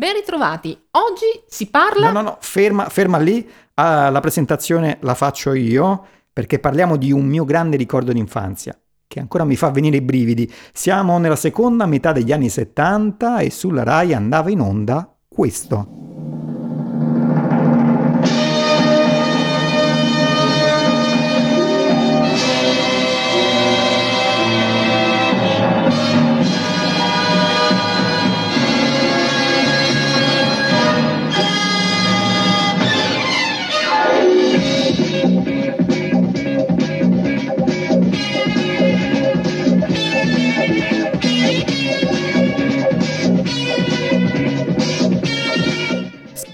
Ben ritrovati. Oggi si parla... No, no, no, ferma, ferma lì. Ah, la presentazione la faccio io perché parliamo di un mio grande ricordo d'infanzia che ancora mi fa venire i brividi. Siamo nella seconda metà degli anni 70 e sulla RAI andava in onda questo.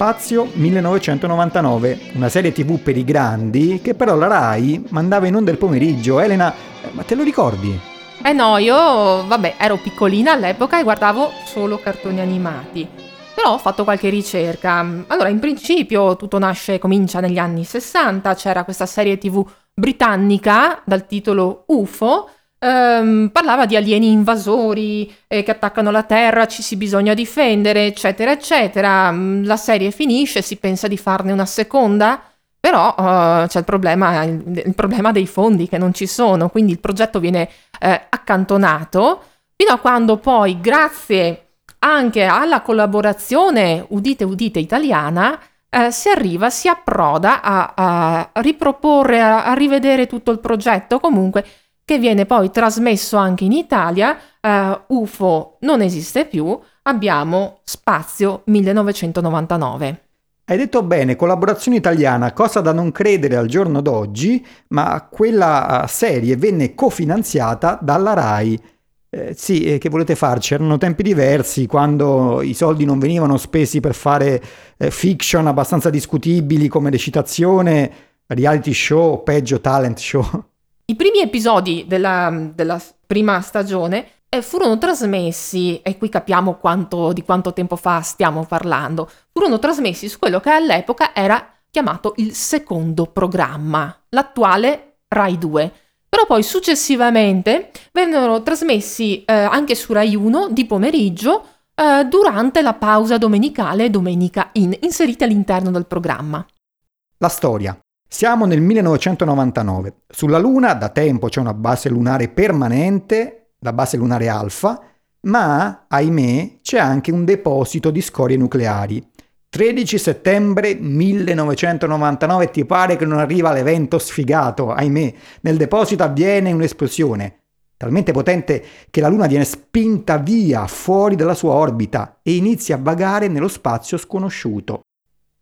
Spazio 1999, una serie tv per i grandi che però la RAI mandava in onda il pomeriggio. Elena, eh, ma te lo ricordi? Eh no, io vabbè, ero piccolina all'epoca e guardavo solo cartoni animati. Però ho fatto qualche ricerca. Allora, in principio tutto nasce, comincia negli anni 60, c'era questa serie tv britannica dal titolo UFO ehm, parlava di alieni invasori eh, che attaccano la Terra, ci si bisogna difendere, eccetera, eccetera. Mm, la serie finisce, si pensa di farne una seconda, però uh, c'è il problema, il, il problema, dei fondi che non ci sono, quindi il progetto viene eh, accantonato fino a quando poi, grazie anche alla collaborazione, udite udite, italiana, eh, si arriva, si approda a, a riproporre, a, a rivedere tutto il progetto. Comunque che viene poi trasmesso anche in Italia. Uh, UFO non esiste più, abbiamo Spazio 1999. Hai detto bene, collaborazione italiana, cosa da non credere al giorno d'oggi, ma quella eh, serie venne cofinanziata dalla RAI. Eh, sì, eh, che volete farci? Erano tempi diversi, quando i soldi non venivano spesi per fare eh, fiction abbastanza discutibili come recitazione, reality show peggio talent show. I primi episodi della, della prima stagione eh, furono trasmessi, e qui capiamo quanto, di quanto tempo fa stiamo parlando, furono trasmessi su quello che all'epoca era chiamato il secondo programma, l'attuale Rai 2. Però poi successivamente vennero trasmessi eh, anche su Rai 1 di pomeriggio eh, durante la pausa domenicale Domenica In, inseriti all'interno del programma. La storia. Siamo nel 1999. Sulla Luna da tempo c'è una base lunare permanente, la base lunare Alfa, ma, ahimè, c'è anche un deposito di scorie nucleari. 13 settembre 1999 ti pare che non arriva l'evento sfigato, ahimè, nel deposito avviene un'esplosione, talmente potente che la Luna viene spinta via fuori dalla sua orbita e inizia a vagare nello spazio sconosciuto.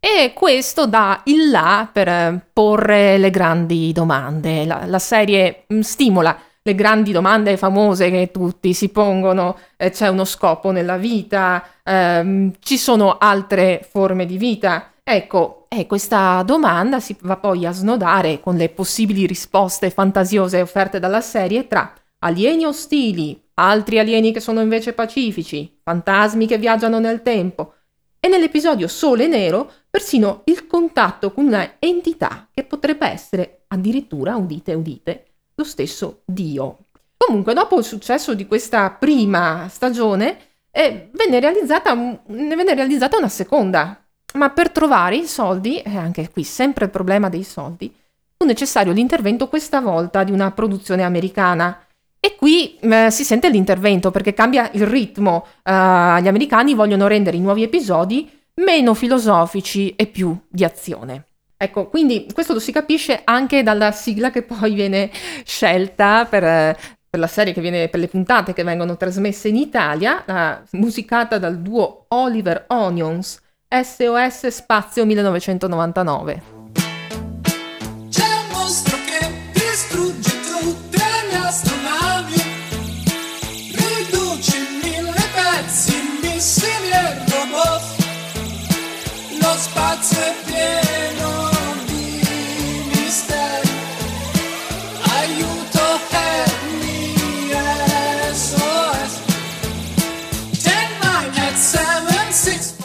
E questo dà il là per porre le grandi domande. La, la serie mm, stimola le grandi domande famose che tutti si pongono, eh, c'è uno scopo nella vita, ehm, ci sono altre forme di vita. Ecco, e questa domanda si va poi a snodare con le possibili risposte fantasiose offerte dalla serie tra alieni ostili, altri alieni che sono invece pacifici, fantasmi che viaggiano nel tempo, e nell'episodio Sole Nero persino il contatto con una entità che potrebbe essere addirittura, udite udite, lo stesso Dio. Comunque, dopo il successo di questa prima stagione, eh, venne, realizzata, ne venne realizzata una seconda, ma per trovare i soldi, e anche qui sempre il problema dei soldi, fu necessario l'intervento questa volta di una produzione americana e qui eh, si sente l'intervento perché cambia il ritmo. Uh, gli americani vogliono rendere i nuovi episodi meno filosofici e più di azione. Ecco, quindi questo lo si capisce anche dalla sigla che poi viene scelta per, per la serie che viene, per le puntate che vengono trasmesse in Italia, musicata dal duo Oliver Onions, SOS Spazio 1999.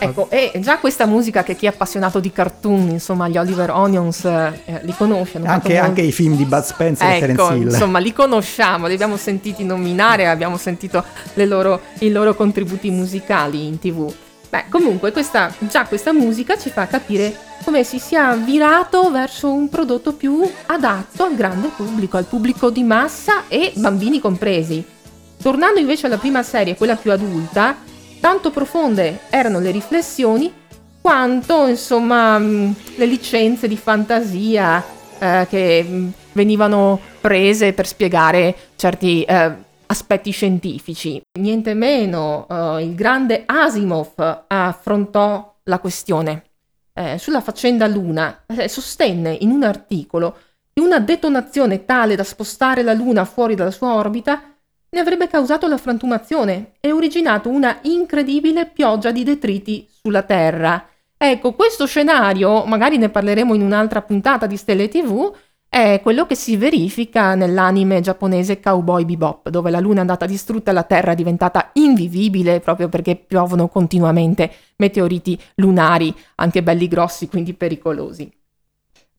Ecco, e già questa musica che chi è appassionato di cartoon, insomma, gli Oliver Onions eh, li conosce. Anche, anche, i film di Bud Spencer ecco, e Terence Hill. Insomma, li conosciamo, li abbiamo sentiti nominare, abbiamo sentito loro, i loro contributi musicali in tv. Beh, comunque questa, già questa musica ci fa capire come si sia virato verso un prodotto più adatto al grande pubblico, al pubblico di massa e bambini compresi. Tornando invece alla prima serie, quella più adulta, tanto profonde erano le riflessioni quanto insomma mm, le licenze di fantasia eh, che mm, venivano prese per spiegare certi eh, aspetti scientifici. Niente meno, eh, il grande Asimov affrontò la questione. Eh, sulla faccenda Luna eh, sostenne in un articolo che una detonazione tale da spostare la Luna fuori dalla sua orbita ne avrebbe causato la frantumazione e originato una incredibile pioggia di detriti sulla Terra. Ecco, questo scenario, magari ne parleremo in un'altra puntata di Stelle TV, è quello che si verifica nell'anime giapponese Cowboy Bebop, dove la luna è andata distrutta e la Terra è diventata invivibile proprio perché piovono continuamente meteoriti lunari, anche belli grossi, quindi pericolosi.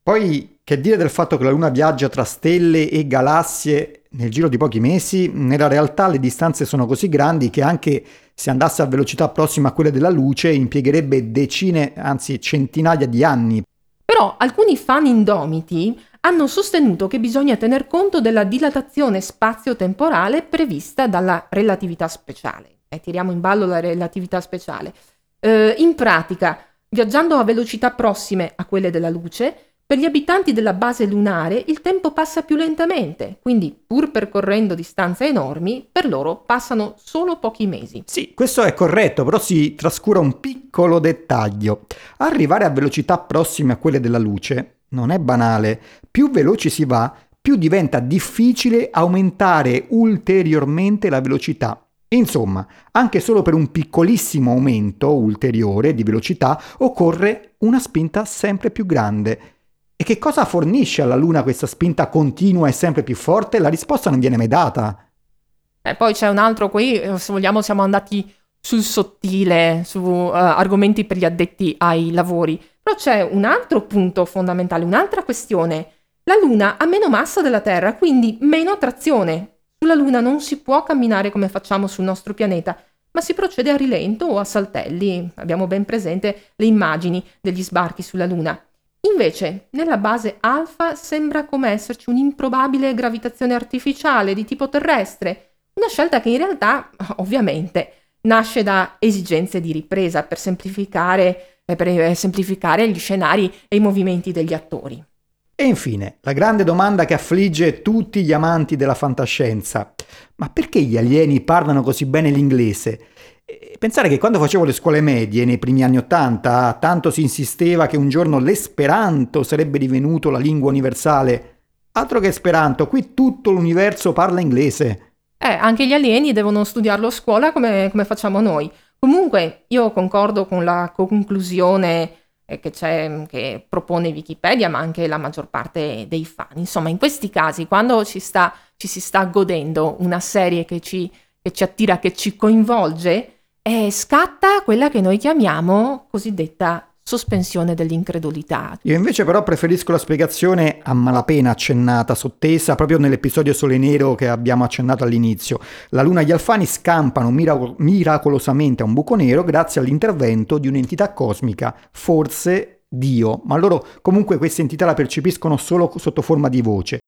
Poi, che dire del fatto che la luna viaggia tra stelle e galassie nel giro di pochi mesi? Nella realtà le distanze sono così grandi che anche se andasse a velocità prossima a quelle della luce impiegherebbe decine, anzi centinaia di anni. Però alcuni fan indomiti hanno sostenuto che bisogna tener conto della dilatazione spazio-temporale prevista dalla relatività speciale. E tiriamo in ballo la relatività speciale. Eh, in pratica, viaggiando a velocità prossime a quelle della luce, per gli abitanti della base lunare il tempo passa più lentamente, quindi pur percorrendo distanze enormi, per loro passano solo pochi mesi. Sì, questo è corretto, però si trascura un piccolo dettaglio. Arrivare a velocità prossime a quelle della luce non è banale. Più veloci si va, più diventa difficile aumentare ulteriormente la velocità. Insomma, anche solo per un piccolissimo aumento ulteriore di velocità occorre una spinta sempre più grande. E che cosa fornisce alla Luna questa spinta continua e sempre più forte? La risposta non viene mai data. E poi c'è un altro qui, eh, se vogliamo siamo andati sul sottile, su uh, argomenti per gli addetti ai lavori. Però c'è un altro punto fondamentale, un'altra questione. La Luna ha meno massa della Terra, quindi meno attrazione. Sulla Luna non si può camminare come facciamo sul nostro pianeta, ma si procede a rilento o a saltelli. Abbiamo ben presente le immagini degli sbarchi sulla Luna. Invece, nella base alfa sembra come esserci un'improbabile gravitazione artificiale di tipo terrestre, una scelta che in realtà, ovviamente, nasce da esigenze di ripresa per semplificare per eh, semplificare gli scenari e i movimenti degli attori. E infine, la grande domanda che affligge tutti gli amanti della fantascienza. Ma perché gli alieni parlano così bene l'inglese? Pensare che quando facevo le scuole medie, nei primi anni Ottanta, tanto si insisteva che un giorno l'esperanto sarebbe divenuto la lingua universale. Altro che esperanto, qui tutto l'universo parla inglese. Eh, anche gli alieni devono studiarlo a scuola come, come facciamo noi. Comunque io concordo con la conclusione eh, che, che, propone Wikipedia, ma anche la maggior parte dei fan. Insomma, in questi casi, quando ci, sta, ci si sta godendo una serie che ci, che ci attira, che ci coinvolge, eh, scatta quella che noi chiamiamo cosiddetta sospensione dell'incredulità. Io invece però preferisco la spiegazione a malapena accennata, sottesa, proprio nell'episodio Sole Nero che abbiamo accennato all'inizio. La Luna e gli Alfani scampano mirac- miracolosamente a un buco nero grazie all'intervento di un'entità cosmica, forse Dio, ma loro comunque questa entità la percepiscono solo sotto forma di voce.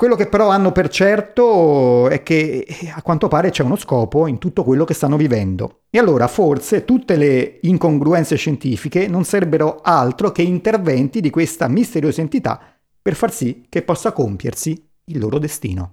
Quello che però hanno per certo è che eh, a quanto pare c'è uno scopo in tutto quello che stanno vivendo. E allora forse tutte le incongruenze scientifiche non sarebbero altro che interventi di questa misteriosa entità per far sì che possa compiersi il loro destino.